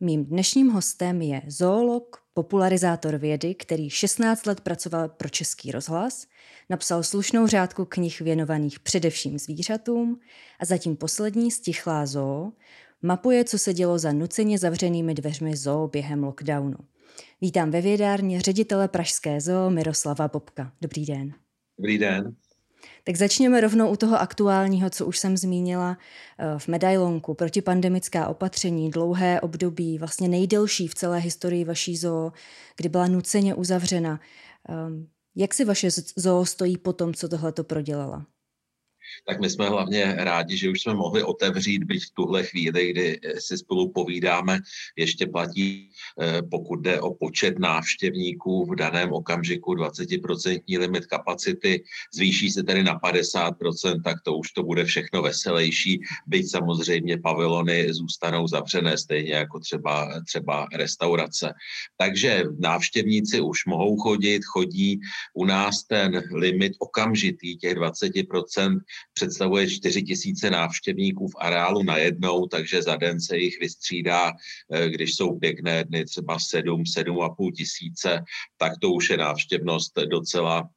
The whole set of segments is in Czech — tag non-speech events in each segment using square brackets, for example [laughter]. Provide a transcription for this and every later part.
Mým dnešním hostem je zoolog, popularizátor vědy, který 16 let pracoval pro Český rozhlas, napsal slušnou řádku knih věnovaných především zvířatům a zatím poslední Stichlá zoo mapuje, co se dělo za nuceně zavřenými dveřmi zoo během lockdownu. Vítám ve vědárně ředitele Pražské zoo Miroslava Bobka. Dobrý den. Dobrý den. Tak začněme rovnou u toho aktuálního, co už jsem zmínila eh, v medailonku. Protipandemická opatření, dlouhé období, vlastně nejdelší v celé historii vaší zoo, kdy byla nuceně uzavřena. Ehm, jak si vaše zoo stojí po tom, co tohle to prodělala? Tak my jsme hlavně rádi, že už jsme mohli otevřít, byť v tuhle chvíli, kdy si spolu povídáme, ještě platí, eh, pokud jde o počet návštěvníků v daném okamžiku 20% limit kapacity, zvýší se tedy na 50%, tak to už to bude všechno veselější, byť samozřejmě pavilony zůstanou zavřené, stejně jako třeba, třeba restaurace. Takže návštěvníci už mohou chodit, chodí u nás ten limit okamžitý, těch 20%, představuje 4 tisíce návštěvníků v areálu najednou, takže za den se jich vystřídá, eh, když jsou pěkné dny, třeba 7, 7,5 tisíce, tak to už je návštěvnost docela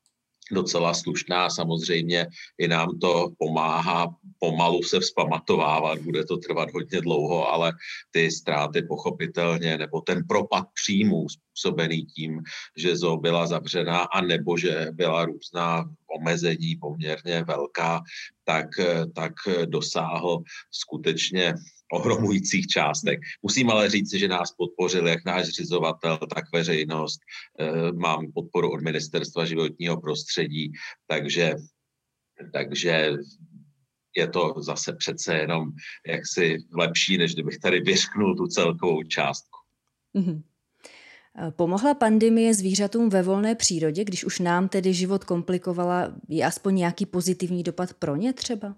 docela slušná. Samozřejmě i nám to pomáhá pomalu se vzpamatovávat. Bude to trvat hodně dlouho, ale ty ztráty pochopitelně, nebo ten propad příjmů způsobený tím, že zoo byla zavřená a nebo že byla různá omezení poměrně velká, tak, tak dosáhl skutečně ohromujících částek. Musím ale říct, že nás podpořil jak náš zřizovatel, tak veřejnost. Eh, mám podporu od Ministerstva životního prostředí, takže, takže je to zase přece jenom jaksi lepší, než kdybych tady vyřknul tu celkovou částku. Mm-hmm. Pomohla pandemie zvířatům ve volné přírodě, když už nám tedy život komplikovala, je aspoň nějaký pozitivní dopad pro ně třeba?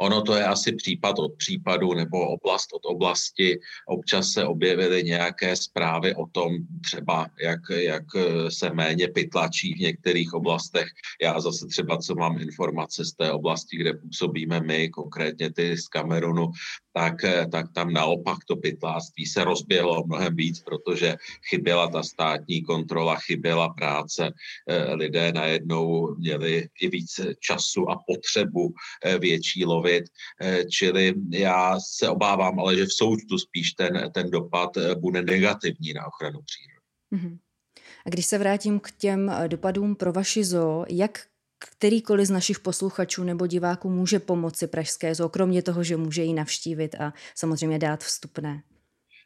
Ono to je asi případ od případu nebo oblast od oblasti. Občas se objevily nějaké zprávy o tom třeba, jak, jak se méně pytlačí v některých oblastech. Já zase třeba, co mám informace z té oblasti, kde působíme my, konkrétně ty z Kamerunu, tak, tak tam naopak to pytláctví se rozběhlo mnohem víc, protože chyběla ta státní kontrola, chyběla práce. Eh, lidé najednou měli i víc času a potřebu eh, větší lovy mluvit, eh, čili já se obávám, ale že v součtu spíš ten, ten dopad eh, bude negativní na ochranu přírody. Mm-hmm. A když se vrátím k těm eh, dopadům pro vaši zoo, jak kterýkoliv z našich posluchačů nebo diváků může pomoci Pražské zoo, kromě toho, že může ji navštívit a samozřejmě dát vstupné?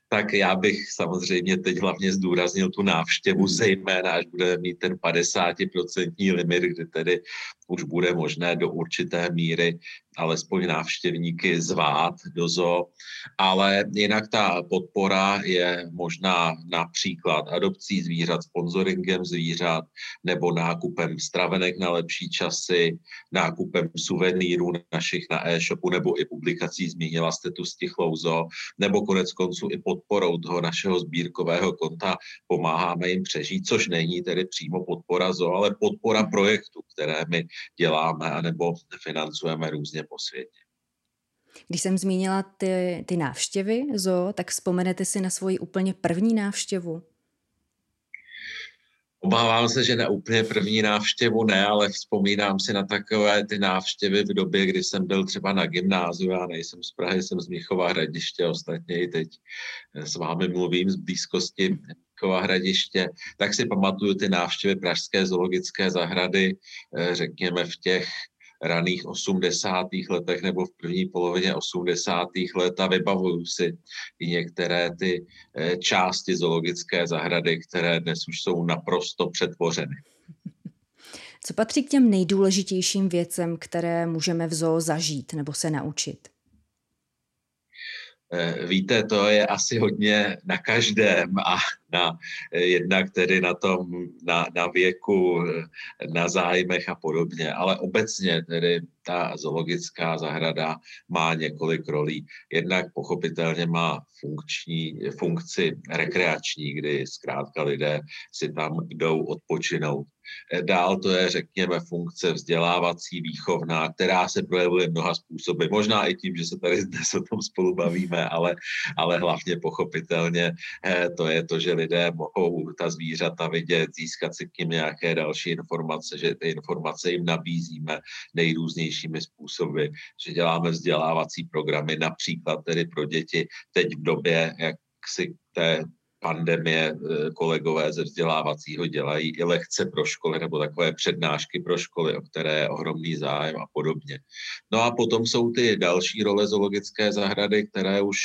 tak já bych samozřejmě teď hlavně zdůraznil tu návštěvu, zejména až budeme mít ten 50% limit, kdy tedy už bude možné do určité míry alespoň návštěvníky zvát do zoo, ale jinak ta podpora je možná například adopcí zvířat, sponsoringem zvířat nebo nákupem stravenek na lepší časy, nákupem suvenýrů našich na e-shopu nebo i publikací, zmínila jste tu stichlou zoo, nebo konec konců i podporou toho našeho sbírkového konta pomáháme jim přežít, což není tedy přímo podpora zoo, ale podpora projektu, které my děláme anebo financujeme různě po světě. Když jsem zmínila ty, ty návštěvy zoo, tak vzpomenete si na svoji úplně první návštěvu? Obávám se, že na úplně první návštěvu ne, ale vzpomínám si na takové ty návštěvy v době, kdy jsem byl třeba na gymnáziu, já nejsem z Prahy, jsem z Měchova hradiště, ostatně i teď s vámi mluvím z blízkosti Měchova hradiště, tak si pamatuju ty návštěvy Pražské zoologické zahrady, eh, řekněme v těch raných 80. letech nebo v první polovině 80. let a vybavuju si i některé ty eh, části zoologické zahrady, které dnes už jsou naprosto přetvořeny. Co patří k těm nejdůležitějším věcem, které můžeme v zoo zažít nebo se naučit? Eh, víte, to je asi hodně na každém a na, eh, jednak tedy na tom, na, na věku, eh, na zájmech a podobně, ale obecně tedy ta zoologická zahrada má několik rolí. Jednak pochopitelně má funkční, funkci rekreační, kdy zkrátka lidé si tam jdou odpočinout. Dál to je, řekněme, funkce vzdělávací, výchovná, která se projevuje mnoha způsoby. Možná i tím, že se tady dnes o tom spolu bavíme, ale, ale hlavně pochopitelně eh, to je to, že lidé mohou ta zvířata vidět, získat si k ním nějaké další informace, že ty informace jim nabízíme nejrůznějšími způsoby, že děláme vzdělávací programy, například tedy pro děti teď v době, jak si té pandemie eh, kolegové ze vzdělávacího dělají i lekce pro školy nebo takové přednášky pro školy, o které je ohromný zájem a podobně. No a potom jsou ty další role zoologické zahrady, které už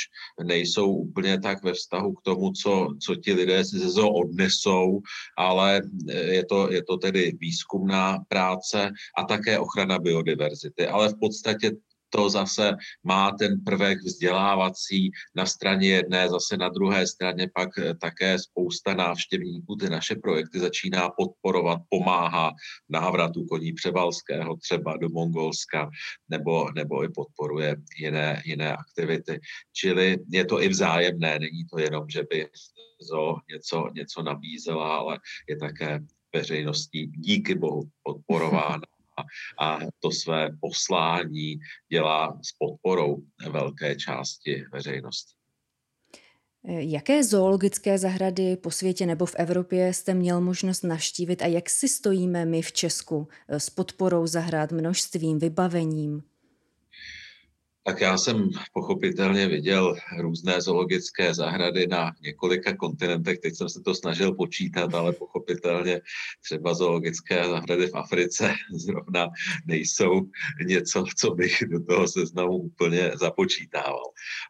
nejsou úplně tak ve vztahu k tomu, co, co ti lidé si ze zoo odnesou, ale eh, je to, je to tedy výzkumná práce a také ochrana biodiverzity. Ale v podstatě to zase má ten prvek vzdělávací na straně jedné, zase na druhé straně pak eh, také spousta návštěvníků ty naše projekty začíná podporovat, pomáhá návratu koní Převalského třeba do Mongolska nebo, nebo i podporuje jiné, jiné aktivity. Čili je to i vzájemné, není to jenom, že by zo něco, něco nabízela, ale je také veřejností díky bohu podporována [laughs] a to své poslání dělá s podporou velké části veřejnosti. Jaké zoologické zahrady po světě nebo v Evropě jste měl možnost navštívit a jak si stojíme my v Česku s podporou zahrad, množstvím, vybavením? Tak já jsem pochopitelně viděl různé zoologické zahrady na několika kontinentech. Teď jsem se to snažil počítat, ale pochopitelně třeba zoologické zahrady v Africe [laughs] zrovna nejsou něco, co bych do toho seznamu úplně započítával.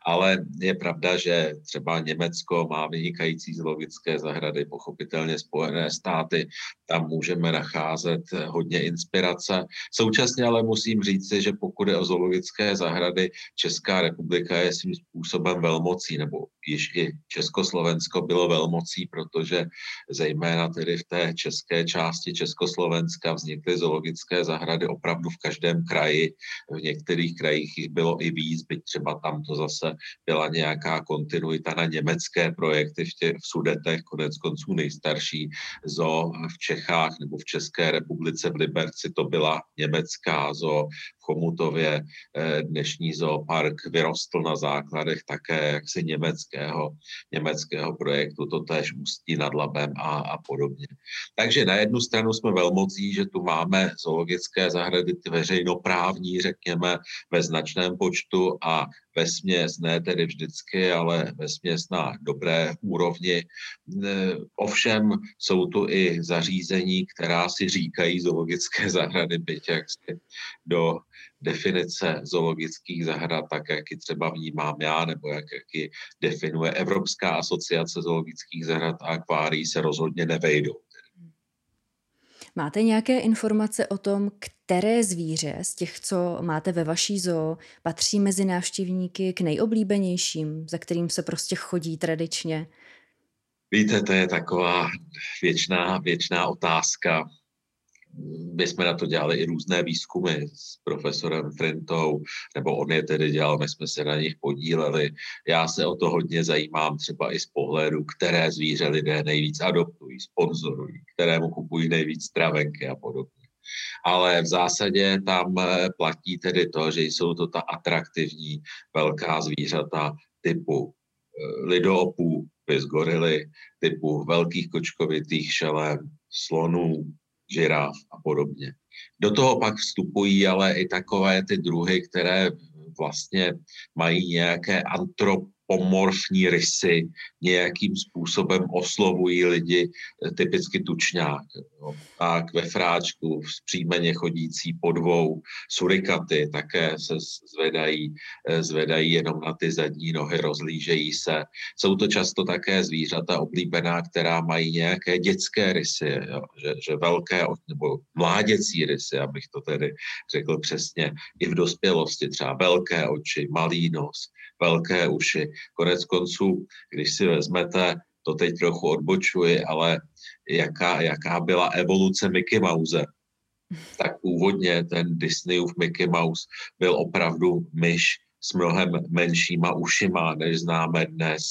Ale je pravda, že třeba Německo má vynikající zoologické zahrady, pochopitelně Spojené státy, tam můžeme nacházet hodně inspirace. Současně ale musím říci, že pokud je o zoologické zahrady, Česká republika je svým způsobem velmocí, nebo již i Československo bylo velmocí, protože zejména tedy v té české části Československa vznikly zoologické zahrady opravdu v každém kraji. V některých krajích jich bylo i víc, byť třeba tam to zase byla nějaká kontinuita na německé projekty v, těch v Sudetech, konec konců nejstarší zo v Čechách nebo v České republice v Liberci to byla německá zo, v Chomutově eh, dnešní zoopark vyrostl na základech také jaksi německého, německého projektu, to též Ústí nad Labem a, a podobně. Takže na jednu stranu jsme velmocí, že tu máme zoologické zahrady, ty veřejnoprávní, řekněme, ve značném počtu a ve směs, ne tedy vždycky, ale ve směs na dobré úrovni. Ovšem jsou tu i zařízení, která si říkají zoologické [laughs] zahrady, byť jak do definice zoologických zahrad, tak jak ji třeba vnímám já, nebo jak, jak ji definuje Evropská asociace zoologických zahrad a akvárií, se rozhodně nevejdou. Máte nějaké informace o tom, které zvíře z těch, co máte ve vaší zoo, patří mezi návštěvníky k nejoblíbenějším, za kterým se prostě chodí tradičně? Víte, to je taková věčná, věčná otázka my jsme na to dělali i různé výzkumy s profesorem Frintou, nebo on je tedy dělal, my jsme se na nich podíleli. Já se o to hodně zajímám třeba i z pohledu, které zvíře lidé nejvíc adoptují, sponzorují, kterému kupují nejvíc stravenky a podobně. Ale v zásadě tam eh, platí tedy to, že jsou to ta atraktivní velká zvířata typu eh, lidoopů, vys gorily, typu velkých kočkovitých šelem, slonů, žiraf a podobně. Do toho pak vstupují ale i takové ty druhy, které vlastně mají nějaké antrop, pomorfní rysy nějakým způsobem oslovují lidi, eh, typicky tučňák. Jo. Tak ve fráčku příjmeně chodící po dvou surikaty také se zvedají, eh, zvedají jenom na ty zadní nohy, rozlížejí se. Jsou to často také zvířata oblíbená, která mají nějaké dětské rysy, jo. Že, že velké nebo mláděcí rysy, abych to tedy řekl přesně, i v dospělosti, třeba velké oči, malý nos, velké uši. Konec konců, když si vezmete, to teď trochu odbočuji, ale jaká, jaká byla evoluce Mickey Mouse, tak původně ten Disneyův Mickey Mouse byl opravdu myš s mnohem menšíma ušima, než známe dnes,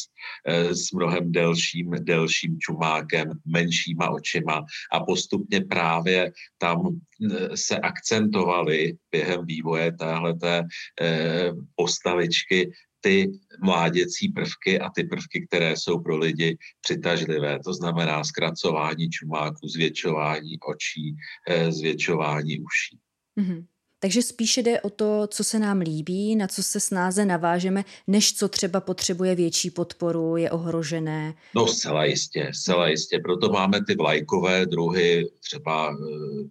eh, s mnohem delším, delším čumákem, menšíma očima. A postupně právě tam eh, se akcentovaly během vývoje téhleté eh, postavičky ty mláděcí prvky a ty prvky, které jsou pro lidi přitažlivé. To znamená zkracování čumáku, zvětšování očí, zvětšování uší. Mm-hmm. Takže spíše jde o to, co se nám líbí, na co se snáze navážeme, než co třeba potřebuje větší podporu, je ohrožené. No zcela jistě, zcela jistě. Proto máme ty vlajkové druhy, třeba e,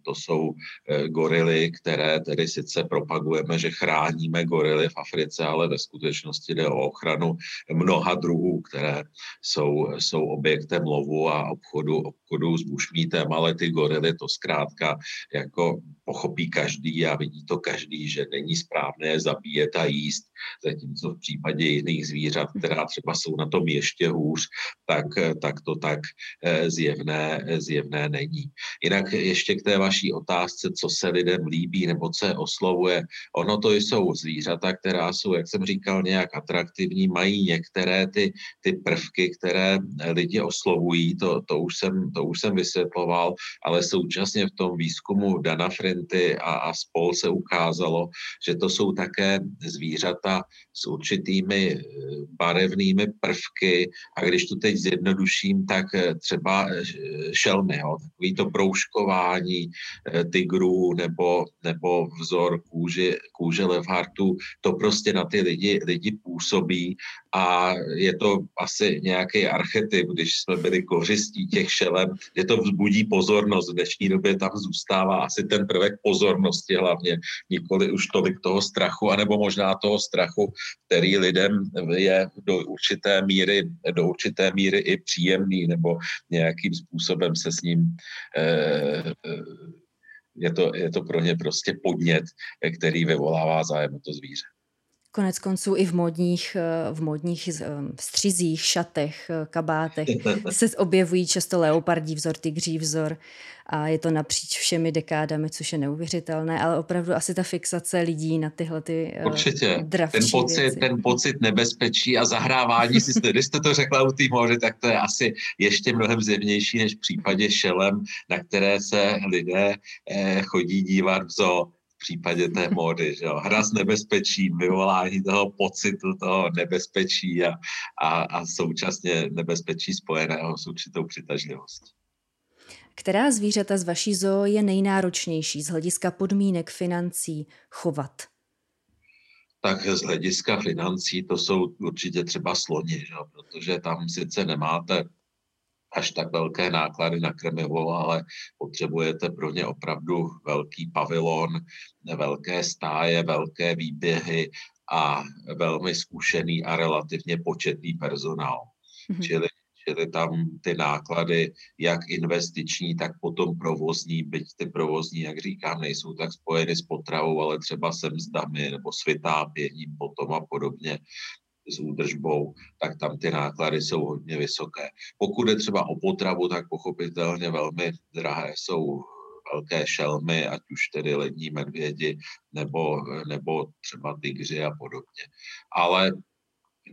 to jsou e, gorily, které tedy sice propagujeme, že chráníme gorily v Africe, ale ve skutečnosti jde o ochranu mnoha druhů, které jsou, jsou objektem lovu a obchodu, obchodu s bušmítem, ale ty gorily to zkrátka jako pochopí každý a vidí to každý, že není správné zabíjet a jíst, zatímco v případě jiných zvířat, která třeba jsou na tom ještě hůř, tak, tak to tak eh, zjevné, zjevné není. Jinak ještě k té vaší otázce, co se lidem líbí nebo co je oslovuje. Ono to jsou zvířata, která jsou, jak jsem říkal, nějak atraktivní, mají některé ty, ty prvky, které lidi oslovují, to, to, už jsem, to už jsem vysvětloval, ale současně v tom výzkumu Dana Frinty a, a spol se ukázalo, že to jsou také zvířata s určitými eh, barevnými prvky. A když to teď zjednoduším, tak eh, třeba eh, šelmy, jo, takový to brouškování tigrů nebo, nebo vzor kůže, kůže levhartu, to prostě na ty lidi, lidi působí. A je to asi nějaký archetyp, když jsme byli kořistí těch šelem, že to vzbudí pozornost. V dnešní době tam zůstává asi ten prvek pozornosti hlavně, nikoli už tolik toho strachu, anebo možná toho strachu, který lidem je do určité míry, do určité míry i příjemný, nebo nějakým způsobem se s ním eh, eh je to, je to pro ně prostě podnět, který vyvolává zájem o to zvíře. Konec konců i v modních, eh, v modních eh, střizích, šatech, eh, kabátech [laughs] se objevují často leopardí vzor, tygří vzor a je to napříč všemi dekádami, což je neuvěřitelné, ale opravdu asi ta fixace lidí na tyhle ty Určitě. ten pocit, věci. ten pocit nebezpečí a zahrávání si, když jste to řekla u té moře, tak to je asi ještě mnohem zjevnější než v případě šelem, na které se lidé chodí dívat v zoo případě té módy. Že jo? Hra s nebezpečím, vyvolání toho pocitu, toho nebezpečí a, a, a současně nebezpečí spojeného s určitou přitažlivostí. Která zvířata z vaší zoo je nejnáročnější z hlediska podmínek financí chovat? tak z hlediska financí to jsou určitě třeba sloni, že? protože tam sice nemáte až tak velké náklady na krmivo, ale potřebujete pro ně opravdu velký pavilon, velké stáje, velké výběhy a velmi zkušený a relativně početný personál. Mm-hmm. Čili čili tam ty náklady, jak investiční, tak potom provozní, byť ty provozní, jak říkám, nejsou tak spojeny s potravou, ale třeba se mzdami nebo s vytápěním potom a podobně, s údržbou, tak tam ty náklady jsou hodně vysoké. Pokud je třeba o potravu, tak pochopitelně velmi drahé jsou velké šelmy, ať už tedy lední medvědi nebo, nebo třeba tygři a podobně. Ale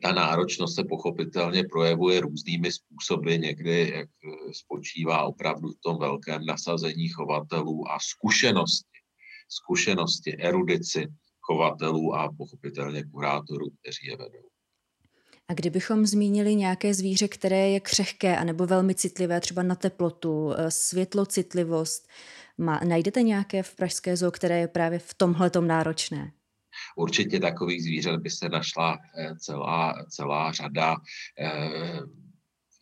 ta náročnost se pochopitelně projevuje různými způsoby, někdy jak spočívá opravdu v tom velkém nasazení chovatelů a zkušenosti, zkušenosti, erudici chovatelů a pochopitelně kurátorů, kteří je vedou. A kdybychom zmínili nějaké zvíře, které je křehké anebo velmi citlivé, třeba na teplotu, eh, světlocitlivost, má, najdete nějaké v Pražské zoo, které je právě v tomhle náročné? Určitě takových zvířat by se našla eh, celá, celá řada.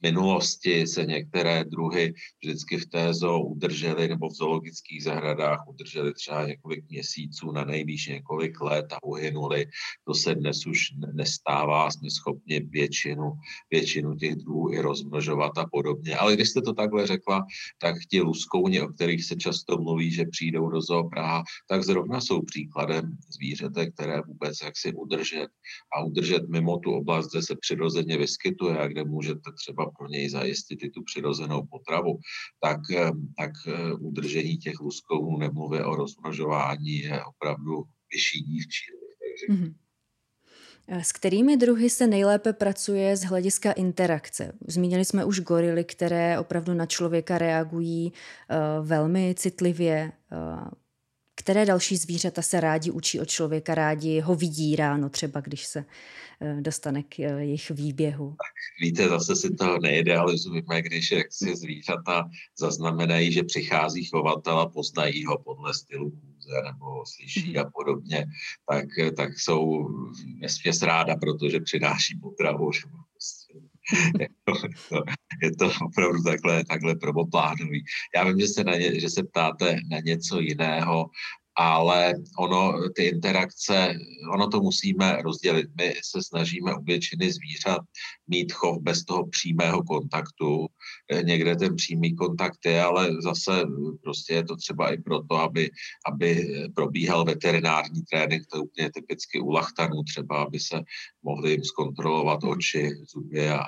Minulosti se některé druhy vždycky v té zoo udržely nebo v zoologických zahradách udržely třeba několik měsíců, na nejvýš několik let a uhynuli. To se dnes už nestává, jsme schopni většinu, většinu těch druhů i rozmnožovat a podobně. Ale když jste to takhle řekla, tak ti luskouni, o kterých se často mluví, že přijdou do zoo Praha, tak zrovna jsou příkladem zvířete, které vůbec jaksi udržet a udržet mimo tu oblast, kde se přirozeně vyskytuje a kde můžete třeba pro něj zajistit i tu přirozenou potravu, tak, eh, tak eh, udržení těch luskounů, nemluvě o rozmnožování, je opravdu vyšší dívčí. Mm-hmm. S kterými druhy se nejlépe pracuje z hlediska interakce? Zmínili jsme už gorily, které opravdu na člověka reagují velmi citlivě. Které další zvířata se rádi učí od člověka, rádi ho vidí ráno třeba, když se Eh, dostane k eh, jejich výběhu. Tak víte, zase si to neidealizujeme, když jak si zvířata zaznamenají, že přichází chovatel a poznají ho podle stylu kůze nebo slyší mhm. a podobně, tak, tak jsou nesměs ráda, protože přináší potravu. Prostě je, [laughs] to, je to opravdu takhle, takhle prvoplánový. Já vím, že se, na ně, že se ptáte na něco jiného, ale ono, ty interakce, ono to musíme rozdělit. My se snažíme u většiny zvířat mít chov bez toho přímého kontaktu. Eh, někde ten přímý kontakt je, ale zase prostě je to třeba i proto, aby, aby probíhal veterinární trénink, to je úplně typicky u lachtanů třeba, aby se mohli jim zkontrolovat oči, zuby a,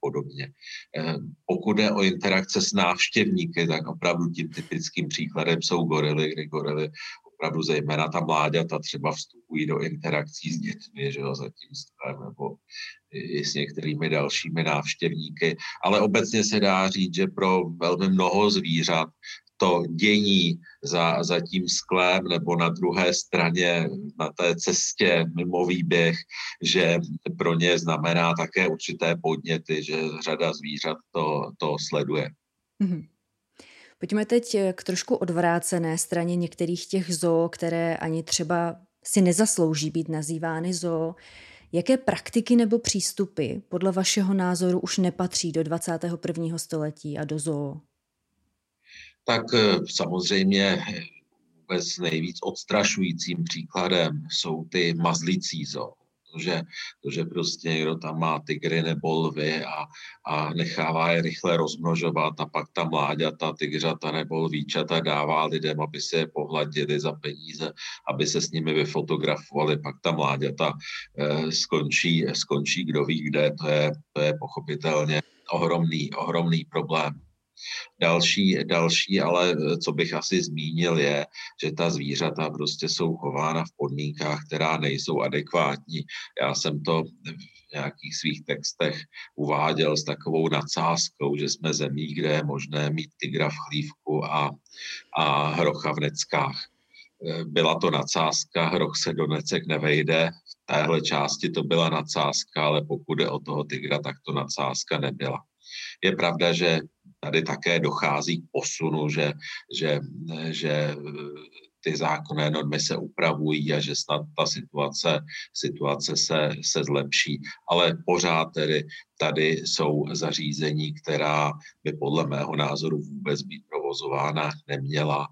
podobně. Eh, pokud je o interakce s návštěvníky, tak opravdu tím typickým příkladem jsou gorily, kdy gorily opravdu zejména ta mláďata třeba vstupují do interakcí s dětmi, že jo, zatím nebo i s některými dalšími návštěvníky. Ale obecně se dá říct, že pro velmi mnoho zvířat to dění za, za tím sklem nebo na druhé straně na té cestě mimo výběh, že pro ně znamená také určité podněty, že řada zvířat to, to sleduje. Mm-hmm. Pojďme teď eh, k trošku odvrácené straně některých těch zoo, které ani třeba si nezaslouží být nazývány zoo. Jaké praktiky nebo přístupy podle vašeho názoru už nepatří do 21. století a do zoo? Tak eh, samozřejmě vůbec nejvíc odstrašujícím příkladem jsou ty mazlicí zoo to, že, to, že prostě někdo tam má tygry nebo lvy a, a nechává je rychle rozmnožovat a pak ta mláďata, tygřata nebo lvíčata dává lidem, aby se je pohladili za peníze, aby se s nimi vyfotografovali, pak ta mláďata eh, skončí, skončí kdo ví kde, to je, to je pochopitelně ohromný, ohromný problém. Další, další, ale eh, co bych asi zmínil, je, že ta zvířata prostě jsou chována v podmínkách, která nejsou adekvátní. Já jsem to v nějakých svých textech uváděl s takovou nadsázkou, že jsme zemí, kde je možné mít tygra v chlívku a, a hrocha v neckách. Eh, byla to nadsázka, hroch se do necek nevejde, v téhle části to byla nadsázka, ale pokud je o toho tygra, tak to nadsázka nebyla. Je pravda, že tady také dochází k posunu, že, že, že ty zákonné normy se upravují a že snad ta situace, situace se, se zlepší. Ale pořád tedy tady jsou zařízení, která by podle mého názoru vůbec být provozována neměla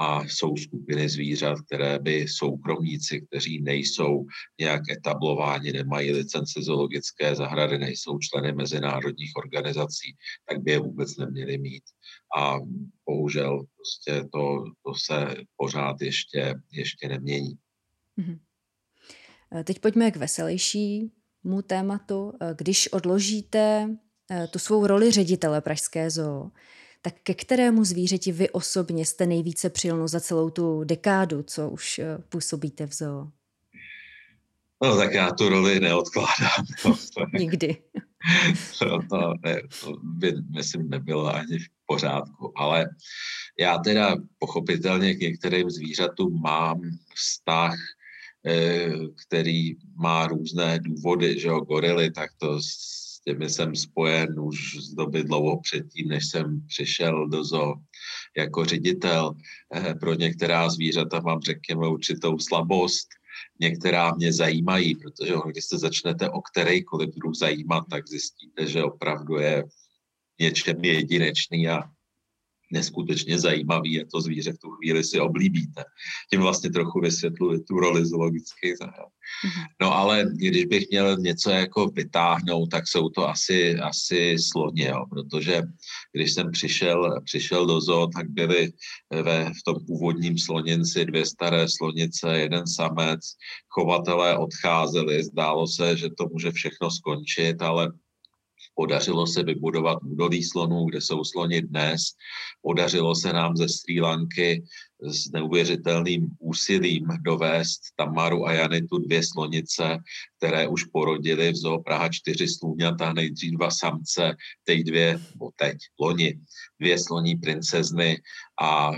a jsou skupiny zvířat, které by soukromníci, kteří nejsou nějak etablováni, nemají licenci zoologické zahrady, nejsou členy mezinárodních organizací, tak by je vůbec neměli mít. A bohužel prostě to, to se pořád ještě, ještě nemění. Mm-hmm. Teď pojďme k veselějšímu tématu. Když odložíte eh, tu svou roli ředitele Pražské zoo, tak ke kterému zvířeti vy osobně jste nejvíce přilnu za celou tu dekádu, co už eh, působíte v zoo? No tak já tu roli neodkládám. [laughs] No, Nikdy. [laughs] To, to, ne, to by, myslím, nebylo ani v pořádku. Ale já teda pochopitelně k některým zvířatům mám vztah, eh, který má různé důvody, že jo, gorily, tak to s těmi jsem spojen už z doby dlouho předtím, než jsem přišel do zoo jako ředitel. Eh, pro některá zvířata mám, řekněme, určitou slabost, některá mě zajímají, protože když se začnete o kterýkoliv druh zajímat, tak zjistíte, že opravdu je něčem jedinečný a neskutečně zajímavý a to zvíře v tu chvíli si oblíbíte. Tím vlastně trochu vysvětluji tu roli zoologických zahrad. Mhm. No ale když bych měl něco jako vytáhnout, tak jsou to asi, asi sloně, jo, protože když jsem přišel, přišel do zoo, tak byly ve, v tom původním sloninci dvě staré slonice, jeden samec, chovatelé odcházeli, zdálo se, že to může všechno skončit, ale Podařilo se vybudovat údolí slonů, kde jsou sloni dnes. Podařilo se nám ze Sri Lanky s neuvěřitelným úsilím dovést Tamaru a Janitu dvě slonice, které už porodily v zoo Praha čtyři slůňata, nejdřív dva samce, teď dvě, bo teď, loni, dvě sloní princezny a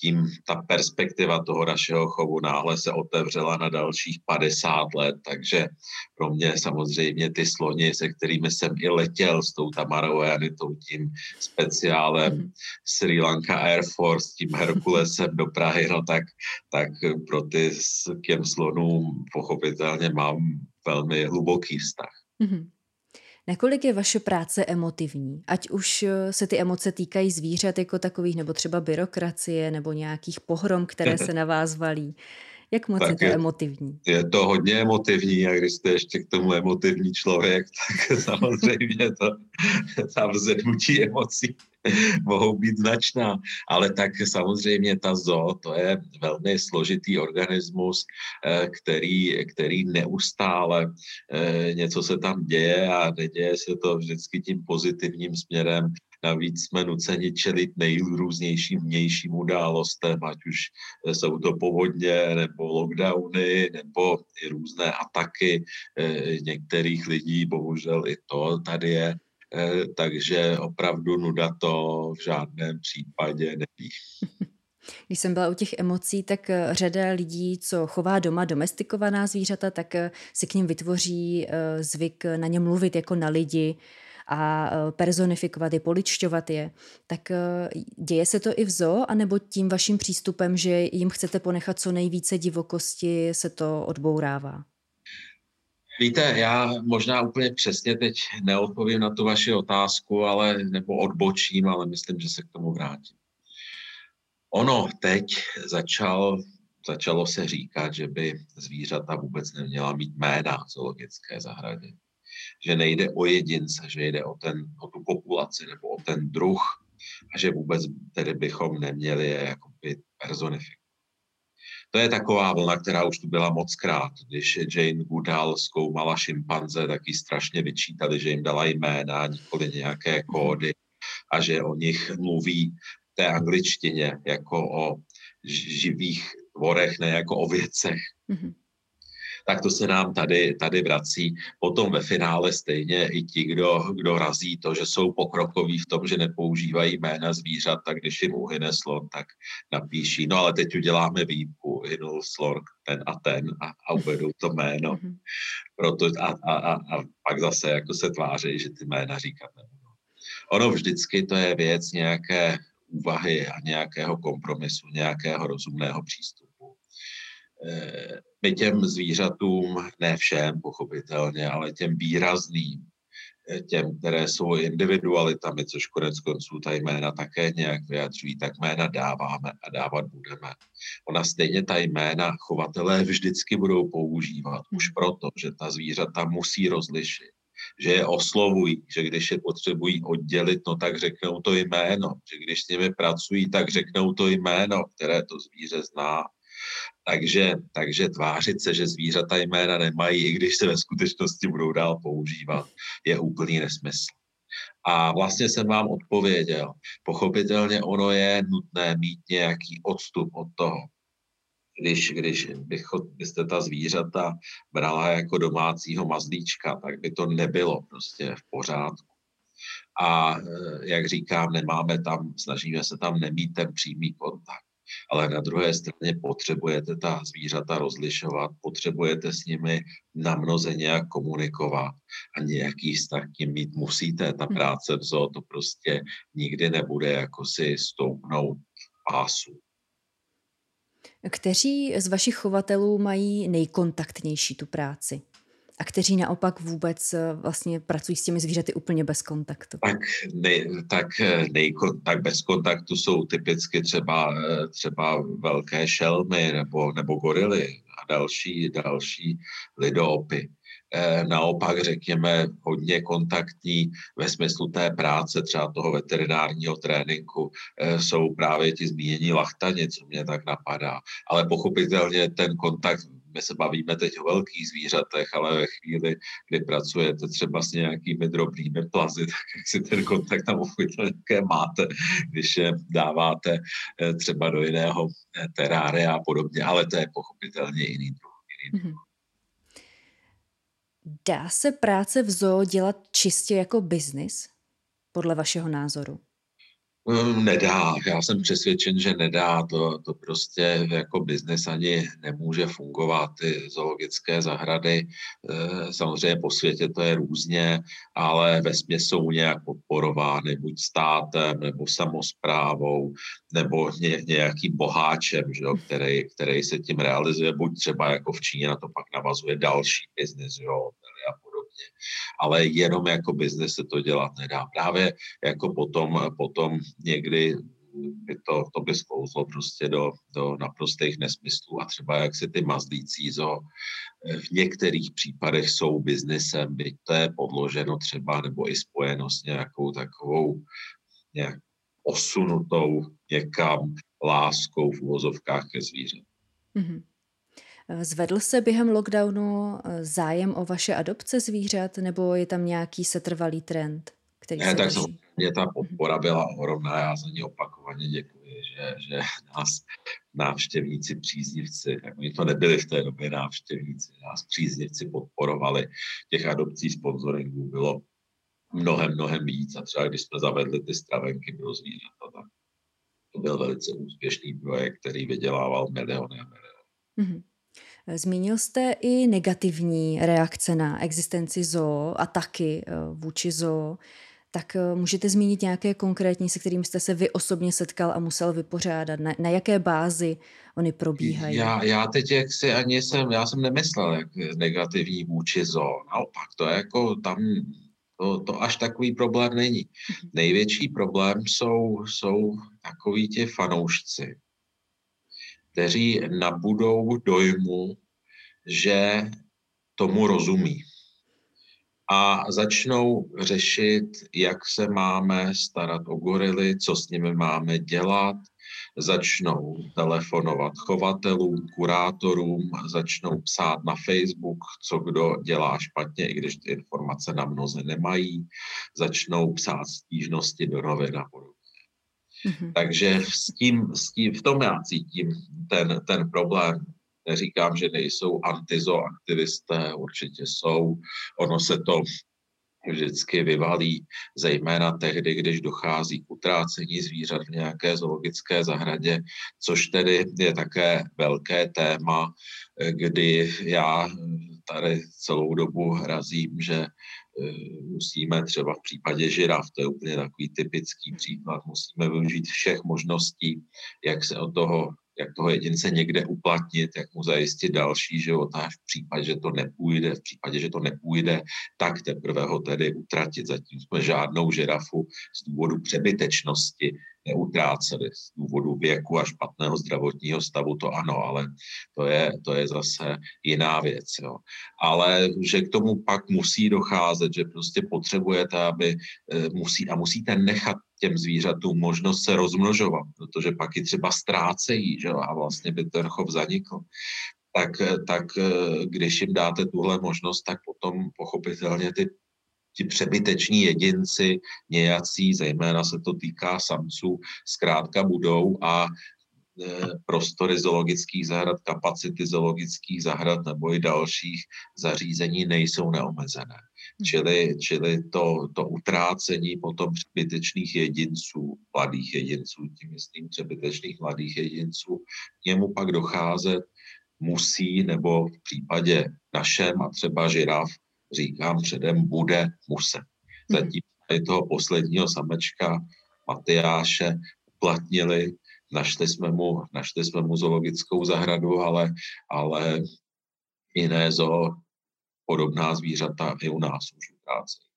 tím ta perspektiva toho našeho chovu náhle se otevřela na dalších 50 let, takže pro mě samozřejmě ty sloni, se kterými jsem i letěl s tou Tamarou a Janitou, tím speciálem mhm. Sri Lanka Air Force, tím Herkulesem do Prahy, no tak, tak pro ty s těm slonům pochopitelně mám velmi hluboký vztah. Mm-hmm. Nakolik je vaše práce emotivní? Ať už eh, se ty emoce týkají zvířat jako takových, nebo třeba byrokracie, nebo nějakých pohrom, které [laughs] se na vás valí. Jak moc tak je to je, emotivní? Je to hodně emotivní a když jste ještě k tomu emotivní člověk, [laughs] tak samozřejmě to, ta vzednutí emocí [laughs] mohou být značná. Ale tak samozřejmě ta zoo, to je velmi složitý organismus, eh, který, který neustále eh, něco se tam děje a neděje se to vždycky tím pozitivním směrem. Navíc jsme nuceni čelit nejrůznějším vnějším událostem, ať už jsou to povodně, nebo lockdowny, nebo i různé ataky eh, některých lidí, bohužel i to tady je. Eh, takže opravdu nuda to v žádném případě není. [laughs] Když jsem byla u těch emocí, tak eh, řada lidí, co chová doma domestikovaná zvířata, tak si k ním vytvoří zvyk na ně mluvit jako na lidi, a personifikovat je, poličťovat je, tak děje se to i v zoo, anebo tím vaším přístupem, že jim chcete ponechat co nejvíce divokosti, se to odbourává? Víte, já možná úplně přesně teď neodpovím na tu vaši otázku, ale nebo odbočím, ale myslím, že se k tomu vrátím. Ono teď začal, začalo se říkat, že by zvířata vůbec neměla mít jména v zoologické zahradě že nejde o jedince, že jde o, ten, o tu populaci nebo o ten druh a že vůbec tedy bychom neměli je jakoby personifikovat. To je taková vlna, která už tu byla moc krát. Když Jane Goodall zkoumala šimpanze, tak jí strašně vyčítali, že jim dala jména, nikoli nějaké kódy a že o nich mluví té angličtině jako o živých tvorech, ne jako o věcech. Mm-hmm tak to se nám tady, tady vrací. Potom ve finále stejně i ti, kdo, kdo razí to, že jsou pokrokoví v tom, že nepoužívají jména zvířat, tak když jim uhyne slon, tak napíší, no ale teď uděláme výjimku, hynul slon ten a ten a, a uvedou to jméno. Mhm. Proto, a, a, a, a pak zase jako se tváří, že ty jména říkat nebudou. Ono vždycky to je věc nějaké úvahy a nějakého kompromisu, nějakého rozumného přístupu. Eh, my těm zvířatům, ne všem pochopitelně, ale těm výrazným, eh, těm, které jsou individualitami, což konec konců ta jména také nějak vyjadřují, tak jména dáváme a dávat budeme. Ona stejně ta jména chovatelé vždycky budou používat, už hmm. proto, že ta zvířata musí rozlišit že je oslovují, že když je potřebují oddělit, no tak řeknou to jméno, že když s nimi pracují, tak řeknou to jméno, které to zvíře zná takže, takže tvářit se, že zvířata jména nemají, i když se ve skutečnosti budou dál používat, je úplný nesmysl. A vlastně jsem vám odpověděl. Pochopitelně ono je nutné mít nějaký odstup od toho. Když, když byste ta zvířata brala jako domácího mazlíčka, tak by to nebylo prostě v pořádku. A eh, jak říkám, nemáme tam, snažíme se tam nemít ten přímý kontakt ale na druhé straně potřebujete ta zvířata rozlišovat, potřebujete s nimi na mnoze nějak komunikovat a nějaký vztah k ním mít musíte. Ta hm. práce v zoo to prostě nikdy nebude jako si stoupnout pásu. Kteří z vašich chovatelů mají nejkontaktnější tu práci? A kteří naopak vůbec eh, vlastně pracují s těmi zvířaty úplně bez kontaktu? Tak, nej, tak, eh, nej, tak bez kontaktu jsou typicky třeba, eh, třeba velké šelmy nebo, nebo gorily a další, další lidoopy. Naopak, řekněme, hodně kontaktní ve smyslu té práce, třeba toho veterinárního tréninku, jsou právě ti zmínění lachtani, co mě tak napadá. Ale pochopitelně ten kontakt my se bavíme teď o velkých zvířatech, ale ve chvíli, kdy pracujete třeba s nějakými drobnými plazy, [laughs] tak jak si ten kontakt tam také máte, když je dáváte eh, třeba do jiného eh, terária a podobně, ale to je pochopitelně jiný druh. Jiný druh. Mm-hmm. Dá se práce v zoo dělat čistě jako biznis, podle vašeho názoru? Hm, nedá, já jsem přesvědčen, že nedá, to, to prostě jako biznes ani nemůže fungovat, ty zoologické zahrady, eh, samozřejmě po světě to je různě, ale ve jsou nějak podporovány buď státem, nebo samozprávou, nebo ně, nějakým boháčem, že jo, který, který se tím realizuje, buď třeba jako v Číně na to pak navazuje další biznis, jo, podobně. Ale jenom jako biznes se to dělat nedá. Právě jako potom, potom někdy by to, to by sklouzlo prostě do, do naprostých nesmyslů a třeba jak se ty mazdící zo v některých případech jsou biznesem, byť to je podloženo třeba nebo i spojeno s nějakou takovou nějak osunutou někam láskou v uvozovkách ke zvířat. Mm-hmm. Zvedl se během lockdownu eh, zájem o vaše adopce zvířat, nebo je tam nějaký setrvalý trend? Který ne, se tak mě ta podpora byla ohromná, já za ní opakovaně děkuji, že, že nás návštěvníci, příznivci, jak oni to nebyli v té době návštěvníci, nás příznivci podporovali, těch adopcí sponsoringů bylo mnohem, mnohem víc a třeba když jsme zavedli ty stravenky pro zvířata, tak to byl velice úspěšný projekt, který vydělával miliony a miliony. Mm-hmm. Zmínil jste i negativní reakce na existenci zoo a taky eh, vůči zoo. Tak eh, můžete zmínit nějaké konkrétní, se kterým jste se vy osobně setkal a musel vypořádat? Na, na jaké bázi oni probíhají? Já, já teď jak si ani jsem, já jsem nemyslel jak negativní vůči zoo. Naopak, to je jako tam, to, to až takový problém není. Mhm. Největší problém jsou, jsou takoví ti fanoušci, kteří nabudou dojmu, že tomu rozumí. A začnou řešit, jak se máme starat o gorily, co s nimi máme dělat, začnou telefonovat chovatelům, kurátorům, začnou psát na Facebook, co kdo dělá špatně, i když ty informace na mnoze nemají, začnou psát stížnosti do novin a podobně. Mm-hmm. Takže s tím, s tím, v tom já cítím ten, ten problém. Neříkám, že nejsou antizoaktivisté, určitě jsou. Ono se to vždycky vyvalí, zejména tehdy, když dochází k utrácení zvířat v nějaké zoologické zahradě, což tedy je také velké téma, kdy já tady celou dobu razím, že musíme třeba v případě žiraf, to je úplně takový typický příklad, musíme využít všech možností, jak se od toho jak toho jedince někde uplatnit, jak mu zajistit další život a v případě, že to nepůjde, v případě, že to nepůjde, tak teprve ho tedy utratit. Zatím jsme žádnou žirafu z důvodu přebytečnosti neutráceli z důvodu věku a špatného zdravotního stavu, to ano, ale to je, to je zase jiná věc. Jo. Ale že k tomu pak musí docházet, že prostě potřebujete, aby eh, musí a musíte nechat těm zvířatům možnost se rozmnožovat, protože pak i třeba ztrácejí že? a vlastně by ten chov zanikl. Tak, tak eh, když jim dáte tuhle možnost, tak potom pochopitelně ty ti přebyteční jedinci nějací, zejména se to týká samců, zkrátka budou a e, prostory zoologických zahrad, kapacity zoologických zahrad nebo i dalších zařízení nejsou neomezené. Hmm. Čili, čili to, to utrácení potom přebytečných jedinců, mladých jedinců, tím myslím přebytečných mladých jedinců, k němu pak docházet musí, nebo v případě našem a třeba žiraf, říkám předem, bude muset. Mhm. Zatím i toho posledního samečka Matyáše uplatnili, našli jsme mu, našli jsme mu zoologickou zahradu, ale, ale jiné zoo podobná zvířata i u nás už utrácejí.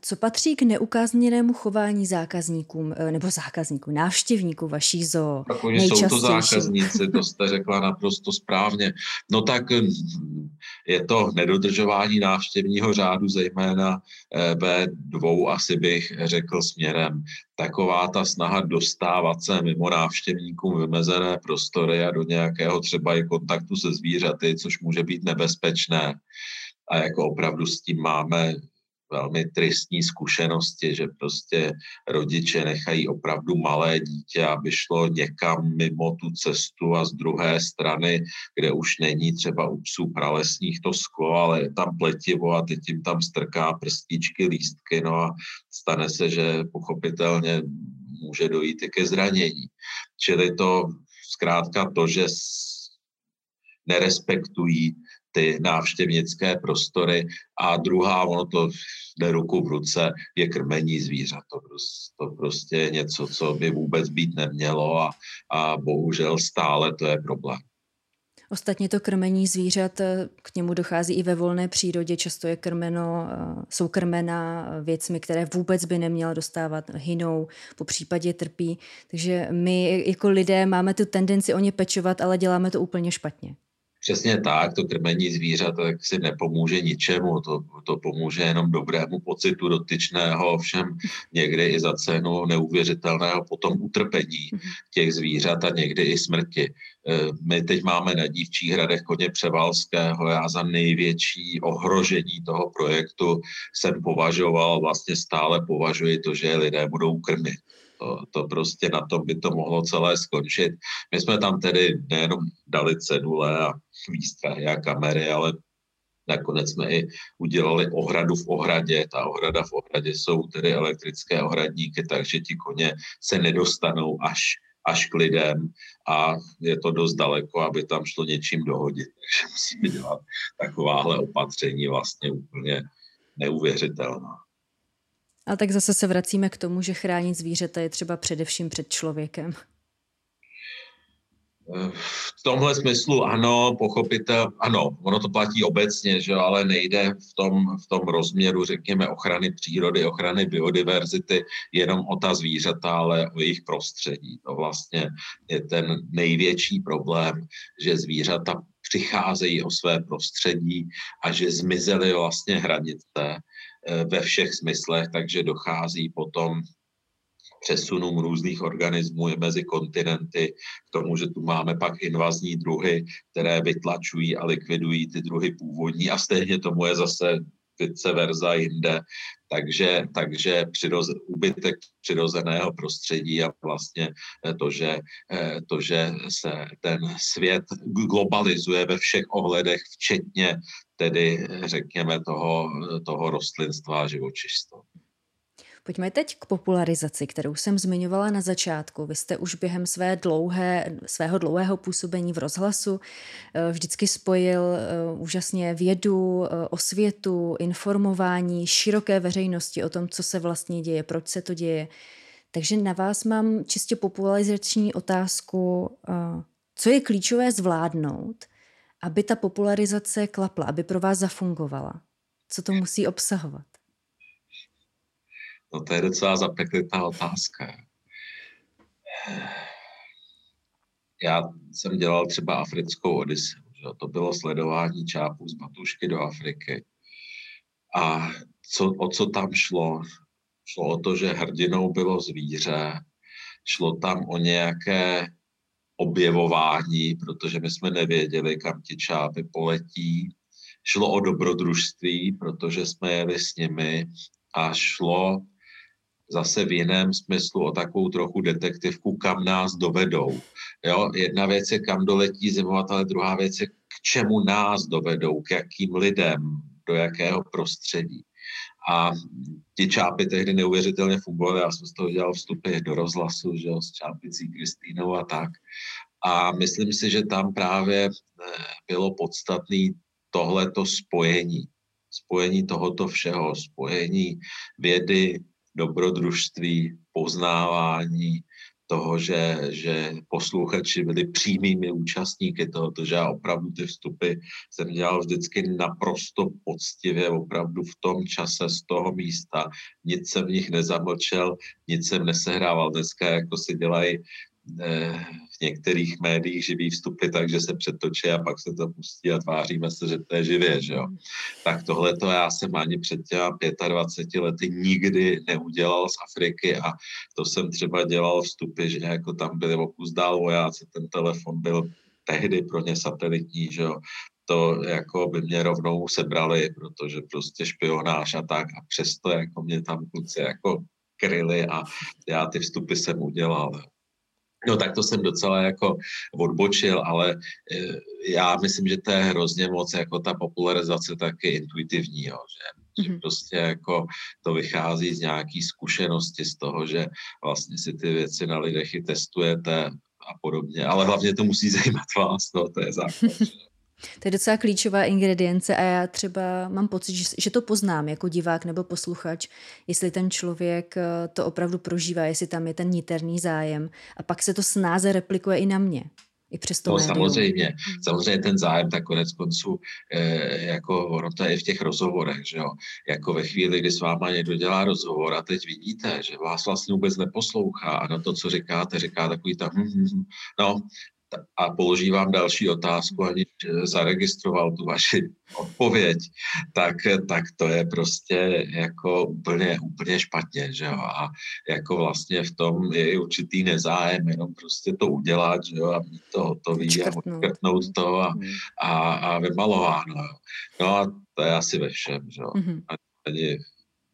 Co patří k neukázněnému chování zákazníkům, eh, nebo zákazníků, návštěvníků vaší zoo? Tak oni jsou to zákazníci, to jste řekla naprosto správně. No tak hm, je to nedodržování návštěvního řádu, zejména eh, ve dvou, asi bych řekl, směrem. Taková ta snaha dostávat se mimo návštěvníkům vymezené prostory a do nějakého třeba i kontaktu se zvířaty, což může být nebezpečné. A jako opravdu s tím máme velmi tristní zkušenosti, že prostě rodiče nechají opravdu malé dítě, aby šlo někam mimo tu cestu a z druhé strany, kde už není třeba u psů pralesních to sklo, ale je tam pletivo a teď jim tam strká prstíčky, lístky, no a stane se, že pochopitelně může dojít i ke zranění. Čili to zkrátka to, že nerespektují ty návštěvnické prostory a druhá, ono to jde ruku v ruce, je krmení zvířat. To, prostě, to prostě je něco, co by vůbec být nemělo a, a bohužel stále to je problém. Ostatně to krmení zvířat, eh, k němu dochází i ve volné přírodě, často je krmeno, eh, jsou krmena věcmi, které vůbec by neměla dostávat, hynou, po případě trpí. Takže my jako lidé máme tu tendenci o ně pečovat, ale děláme to úplně špatně. Přesně tak, to krmení zvířat tak si nepomůže ničemu, to, to pomůže jenom dobrému pocitu dotyčného, všem někdy i za cenu neuvěřitelného potom utrpení mhm. těch zvířat a někdy i smrti. E, my teď máme na dívčích hradech koně Převalského, já za největší ohrožení toho projektu jsem považoval, vlastně stále považuji to, že lidé budou krmit. To, to prostě na tom by to mohlo celé skončit. My jsme tam tedy nejenom dali cedule a výstrahy a kamery, ale nakonec jsme i udělali ohradu v ohradě. Ta ohrada v ohradě jsou tedy elektrické ohradníky, takže ti koně se nedostanou až až k lidem a je to dost daleko, aby tam šlo něčím dohodit. Takže musíme dělat takováhle opatření vlastně úplně neuvěřitelná. A tak zase se vracíme k tomu, že chránit zvířata je třeba především před člověkem. V tomhle smyslu ano, pochopitel, ano, ono to platí obecně, že ale nejde v tom, v tom rozměru, řekněme, ochrany přírody, ochrany biodiverzity jenom o ta zvířata, ale o jejich prostředí. To vlastně je ten největší problém, že zvířata přicházejí o své prostředí a že zmizely vlastně hranice ve všech smyslech, takže dochází potom přesunům různých organismů mezi kontinenty, k tomu, že tu máme pak invazní druhy, které vytlačují a likvidují ty druhy původní. A stejně tomu je zase vice verza jinde, takže, takže přiroz, ubytek přirozeného prostředí a vlastně to že, eh, to, že se ten svět globalizuje ve všech ohledech, včetně tedy, řekněme, toho, toho rostlinstva a živočišstva. Pojďme teď k popularizaci, kterou jsem zmiňovala na začátku. Vy jste už během své dlouhé, svého dlouhého působení v rozhlasu eh, vždycky spojil eh, úžasně vědu, eh, osvětu, informování široké veřejnosti o tom, co se vlastně děje, proč se to děje. Takže na vás mám čistě popularizační otázku, co je klíčové zvládnout, aby ta popularizace klapla, aby pro vás zafungovala? Co to musí obsahovat? No to je docela zapeklitá otázka. Já jsem dělal třeba africkou odiseu. Že? To bylo sledování čápů z Batušky do Afriky. A co, o co tam šlo? Šlo o to, že hrdinou bylo zvíře, šlo tam o nějaké objevování, protože my jsme nevěděli, kam ti čápy poletí. Šlo o dobrodružství, protože jsme jeli s nimi a šlo zase v jiném smyslu o takovou trochu detektivku, kam nás dovedou. Jo? Jedna věc je, kam doletí zimovat, ale druhá věc je, k čemu nás dovedou, k jakým lidem, do jakého prostředí. A ti čápy tehdy neuvěřitelně fungovaly. Já jsem z toho dělal vstupy do rozhlasu, že jo, s čápicí Kristýnou a tak. A myslím si, že tam právě eh, bylo podstatné tohleto spojení. Spojení tohoto všeho, spojení vědy, dobrodružství, poznávání toho, že, že posluchači byli přímými účastníky toho, že já opravdu ty vstupy jsem dělal vždycky naprosto poctivě, opravdu v tom čase z toho místa. Nic jsem v nich nezamlčel, nic jsem nesehrával. Dneska jako si dělají v některých médiích živý vstupy, takže se přetočí a pak se to pustí a tváříme se, že to je živě, že jo. Tak tohle to já jsem ani před těma 25 lety nikdy neudělal z Afriky a to jsem třeba dělal vstupy, že jako tam byli okus dál vojáci, ten telefon byl tehdy pro ně satelitní, že jo to jako by mě rovnou sebrali, protože prostě špionáž a tak a přesto jako mě tam kluci jako kryli a já ty vstupy jsem udělal. No tak to jsem docela jako odbočil, ale eh, já myslím, že to je hrozně moc jako ta popularizace taky intuitivní, jo, že, že prostě jako to vychází z nějaký zkušenosti z toho, že vlastně si ty věci na lidech i testujete a podobně, ale hlavně to musí [laughs] zajímat vás, no, to je základ. To je docela klíčová ingredience a já třeba mám pocit, že, že to poznám jako divák nebo posluchač, jestli ten člověk eh, to opravdu prožívá, jestli tam je ten niterný zájem a pak se to snáze replikuje i na mě. I přes to no, samozřejmě, hmm. samozřejmě ten zájem, tak konec konců, eh, jako ono to je v těch rozhovorech, že jo, jako ve chvíli, kdy s váma někdo dělá rozhovor a teď vidíte, že vás vlastně vůbec neposlouchá a na to, co říkáte, říká takový tam, hm, hm, hm. no, a položí vám další otázku, aniž zaregistroval tu vaši odpověď, tak, tak to je prostě jako úplně, úplně špatně, že jo? A jako vlastně v tom je i určitý nezájem, jenom prostě to udělat, že jo? A mít to hotový a odkrtnout to a, hmm. a, a vymalováno. No a to je asi ve všem, že jo? Mm-hmm. Ani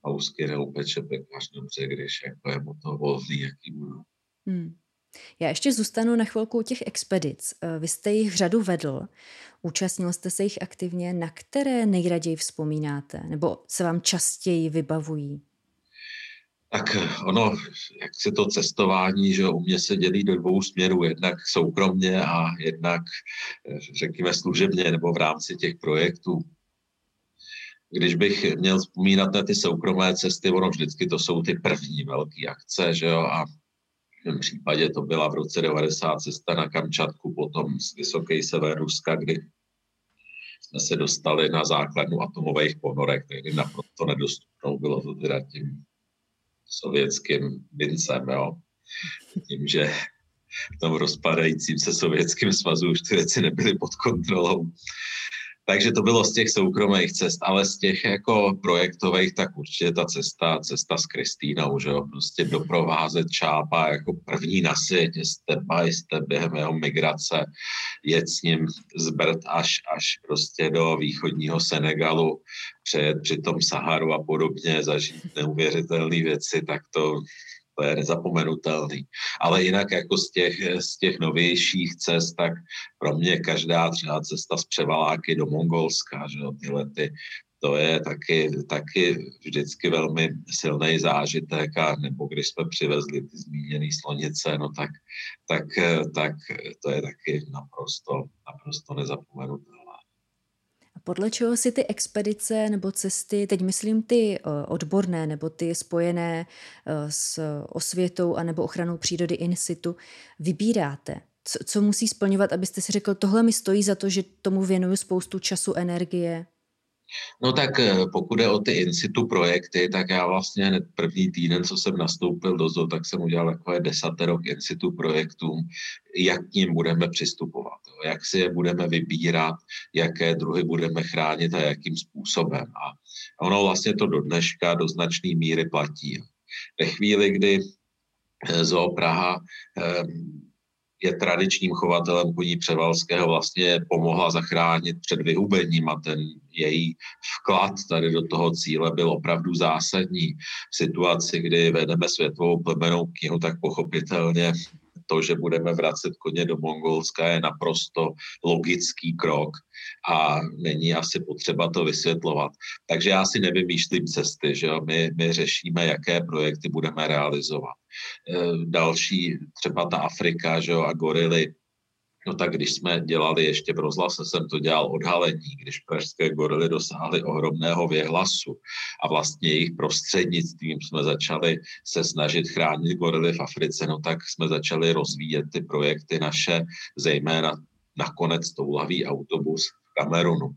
housky nebo peče pekař dobře, když jako je mu to volný, jaký budu. Hmm. Já ještě zůstanu na chvilku u těch expedic. Eh, vy jste jich řadu vedl, účastnil jste se jich aktivně. Na které nejraději vzpomínáte nebo se vám častěji vybavují? Tak eh, ono, jak se to cestování, že u mě se dělí do dvou směrů, jednak soukromně a jednak, eh, řekněme, služebně nebo v rámci těch projektů. Když bych měl vzpomínat na ty soukromé cesty, ono vždycky to jsou ty první velké akce, že jo, a mém případě to byla v roce 90 cesta na Kamčatku, potom z vysoký sever Ruska, kdy jsme se dostali na základnu atomových ponorek, tehdy naprosto nedostupnou bylo to teda tím sovětským vincem, jo. Tím, že v tom rozpadajícím se sovětským svazu už ty věci nebyly pod kontrolou. Takže to bylo z těch soukromých cest, ale z těch jako projektových, tak určitě ta cesta, cesta s Kristýnou, že jo, prostě doprovázet Čápa jako první na světě, step by step během jeho migrace, jet s ním z Brd až, až prostě do východního Senegalu, přejet při tom Saharu a podobně, zažít neuvěřitelné věci, tak to to je nezapomenutelný. Ale jinak jako z těch, z těch novějších cest, tak pro mě každá třeba cesta z Převaláky do Mongolska, že jo, ty, to je taky, taky vždycky velmi silný zážitek a nebo když jsme přivezli ty zmíněné slonice, no tak, tak, tak to je taky naprosto, naprosto nezapomenutelné. Podle čeho si ty expedice nebo cesty, teď myslím ty eh, odborné nebo ty spojené eh, s osvětou a nebo ochranou přírody in situ, vybíráte? Co, co musí splňovat, abyste si řekl, tohle mi stojí za to, že tomu věnuju spoustu času, energie? No tak eh, pokud je o ty in situ projekty, tak já vlastně hned první týden, co jsem nastoupil do ZO, tak jsem udělal takové desatero in situ projektům, jak k ním budeme přistupovat, jak si je budeme vybírat, jaké druhy budeme chránit a jakým způsobem. A ono vlastně to do dneška do značné míry platí. Ve chvíli, kdy eh, ZO Praha ehm, je tradičním chovatelem koní Převalského, vlastně pomohla zachránit před vyhubením a ten její vklad tady do toho cíle byl opravdu zásadní. V situaci, kdy vedeme světovou plemenou knihu, tak pochopitelně to, že budeme vracet koně do Mongolska, je naprosto logický krok a není asi potřeba to vysvětlovat. Takže já si nevymýšlím cesty, že jo? My, my řešíme, jaké projekty budeme realizovat. E, další, třeba ta Afrika že jo? a gorily, No tak když jsme dělali ještě v rozhlase, jsem to dělal odhalení, když pražské gorily dosáhly ohromného věhlasu a vlastně jejich prostřednictvím jsme začali se snažit chránit gorily v Africe, no tak jsme začali rozvíjet ty projekty naše, zejména nakonec toulavý autobus v Kamerunu.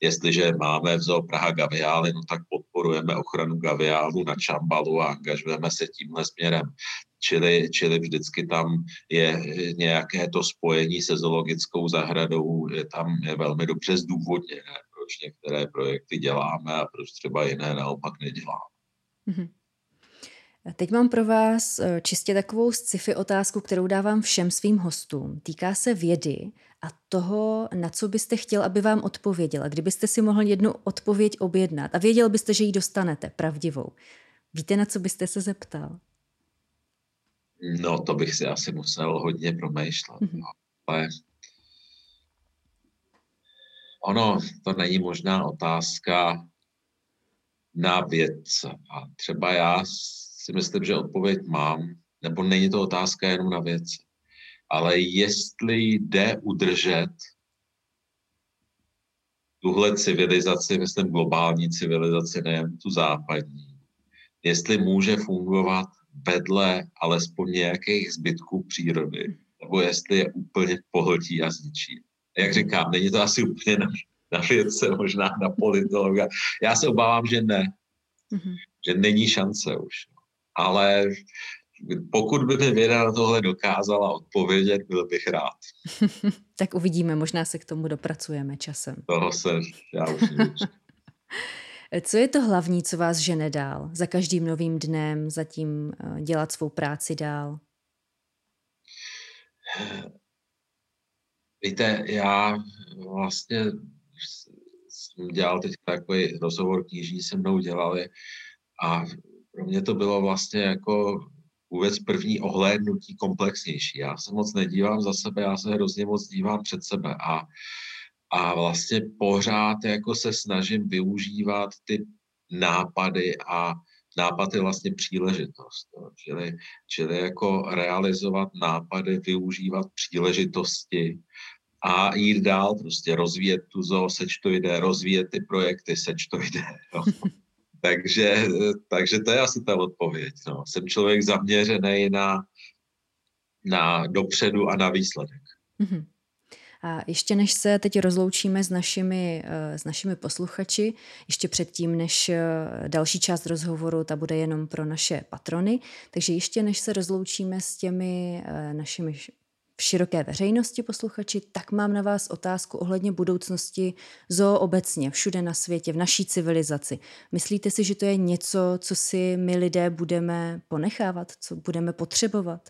Jestliže máme v Zoo Praha gaviály, no tak podporujeme ochranu gaviálu na Čambalu a angažujeme se tímhle směrem čili, čili vždycky tam je nějaké to spojení se zoologickou zahradou, je tam je velmi dobře zdůvodněné, proč některé projekty děláme a proč třeba jiné naopak neděláme. Mm-hmm. Teď mám pro vás eh, čistě takovou sci-fi otázku, kterou dávám všem svým hostům. Týká se vědy a toho, na co byste chtěl, aby vám odpověděla. Kdybyste si mohl jednu odpověď objednat a věděl byste, že ji dostanete pravdivou. Víte, na co byste se zeptal? No, to bych si asi musel hodně promýšlet. Mm-hmm. Ale ono, to není možná otázka na vědce. A třeba já si myslím, že odpověď mám, nebo není to otázka jenom na vědce. Ale jestli jde udržet tuhle civilizaci, myslím globální civilizaci, nejen tu západní, jestli může fungovat vedle alespoň nějakých zbytků přírody, nebo jestli je úplně pohltí a zničí. Jak říkám, není to asi úplně na, na vědce, možná na politologa. Já se obávám, že ne. Mm-hmm. Že není šance už. Ale pokud by mi věda na tohle dokázala odpovědět, byl bych rád. [laughs] tak uvidíme, možná se k tomu dopracujeme časem. Toho se já už [laughs] Co je to hlavní, co vás žene dál? Za každým novým dnem, za tím eh, dělat svou práci dál? [sighs] Víte, já vlastně jsem dělal teď takový rozhovor knižní se mnou dělali a pro mě to bylo vlastně jako vůbec první ohlédnutí komplexnější. Já se moc nedívám za sebe, já se hrozně moc dívám před sebe a a vlastně pořád jako se snažím využívat ty nápady a nápad je vlastně příležitost. No. Čili, čili jako realizovat nápady, využívat příležitosti a jít dál, prostě rozvíjet tu zoo, seč to jde, rozvíjet ty projekty, seč to jde. No. Takže, takže to je asi ta odpověď. No. Jsem člověk zaměřený na, na dopředu a na výsledek. Mm-hmm. A ještě než se teď rozloučíme s našimi, eh, s našimi posluchači, ještě předtím, než eh, další část rozhovoru, ta bude jenom pro naše patrony, takže ještě než se rozloučíme s těmi eh, našimi široké veřejnosti posluchači, tak mám na vás otázku ohledně budoucnosti zoo obecně, všude na světě, v naší civilizaci. Myslíte si, že to je něco, co si my lidé budeme ponechávat, co budeme potřebovat?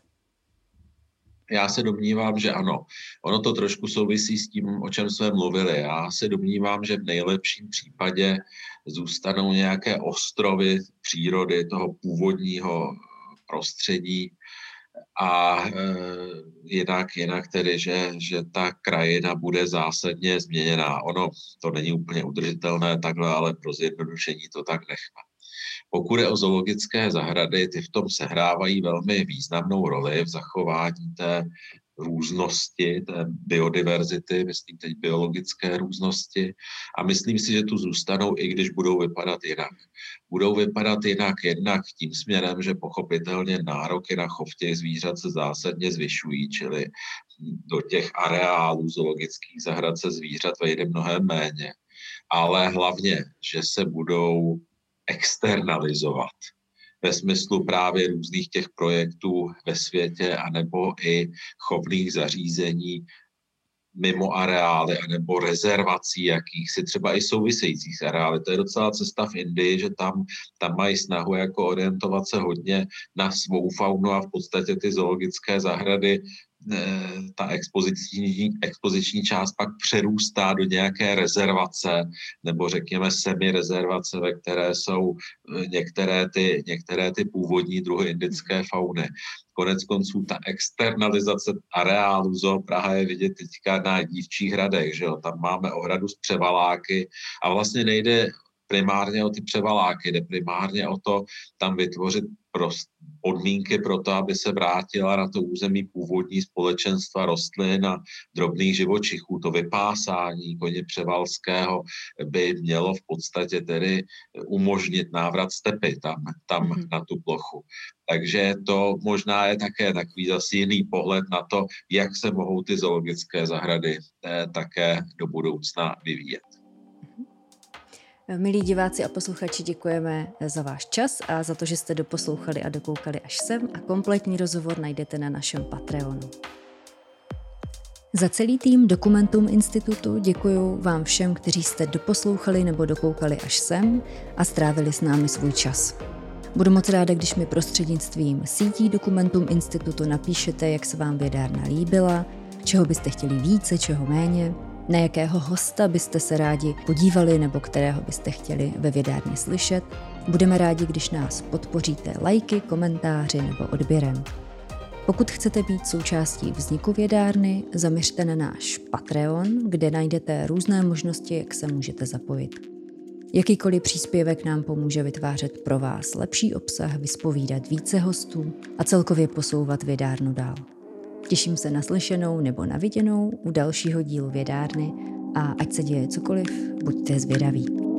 Já se domnívám, že ano. Ono to trošku souvisí s tím, o čem jsme mluvili. Já se domnívám, že v nejlepším případě zůstanou nějaké ostrovy přírody, toho původního prostředí, a e, jinak, jinak tedy, že, že ta krajina bude zásadně změněná. Ono to není úplně udržitelné takhle, ale pro zjednodušení to tak nechme. Pokud je o zoologické zahrady, ty v tom sehrávají velmi významnou roli v zachování té různosti, té biodiverzity, myslím teď biologické různosti. A myslím si, že tu zůstanou, i když budou vypadat jinak. Budou vypadat jinak jednak tím směrem, že pochopitelně nároky na chov těch zvířat se zásadně zvyšují, čili do těch areálů zoologických zahrad se zvířat vejde mnohem méně, ale hlavně, že se budou externalizovat ve smyslu právě různých těch projektů ve světě anebo i chovných zařízení mimo areály anebo rezervací jakýchsi, třeba i souvisejících areály. To je docela cesta v Indii, že tam, tam mají snahu jako orientovat se hodně na svou faunu a v podstatě ty zoologické zahrady ta expoziční, expoziční část pak přerůstá do nějaké rezervace, nebo řekněme semi-rezervace, ve které jsou e, některé ty, některé ty původní druhy indické fauny. Konec konců ta externalizace areálu zoo Praha je vidět teďka na dívčích hradech, že jo? tam máme ohradu z převaláky a vlastně nejde primárně o ty převaláky, jde primárně o to tam vytvořit prost, podmínky pro to, aby se vrátila na to území původní společenstva rostlin a drobných živočichů. To vypásání koně Převalského by mělo v podstatě tedy umožnit návrat stepy tam, tam mm-hmm. na tu plochu. Takže to možná je také takový zase jiný pohled na to, jak se mohou ty zoologické zahrady eh, také do budoucna vyvíjet. Milí diváci a posluchači, děkujeme za váš čas a za to, že jste doposlouchali a dokoukali až sem a kompletní rozhovor najdete na našem Patreonu. Za celý tým Dokumentum Institutu děkuji vám všem, kteří jste doposlouchali nebo dokoukali až sem a strávili s námi svůj čas. Budu moc ráda, když mi prostřednictvím sítí Dokumentum Institutu napíšete, jak se vám vědárna líbila, čeho byste chtěli více, čeho méně, na jakého hosta byste se rádi podívali nebo kterého byste chtěli ve vědárně slyšet. Budeme rádi, když nás podpoříte lajky, komentáři nebo odběrem. Pokud chcete být součástí vzniku vědárny, zaměřte na náš Patreon, kde najdete různé možnosti, jak se můžete zapojit. Jakýkoliv příspěvek nám pomůže vytvářet pro vás lepší obsah, vyspovídat více hostů a celkově posouvat vědárnu dál. Těším se na slyšenou nebo na viděnou u dalšího dílu vědárny a ať se děje cokoliv, buďte zvědaví.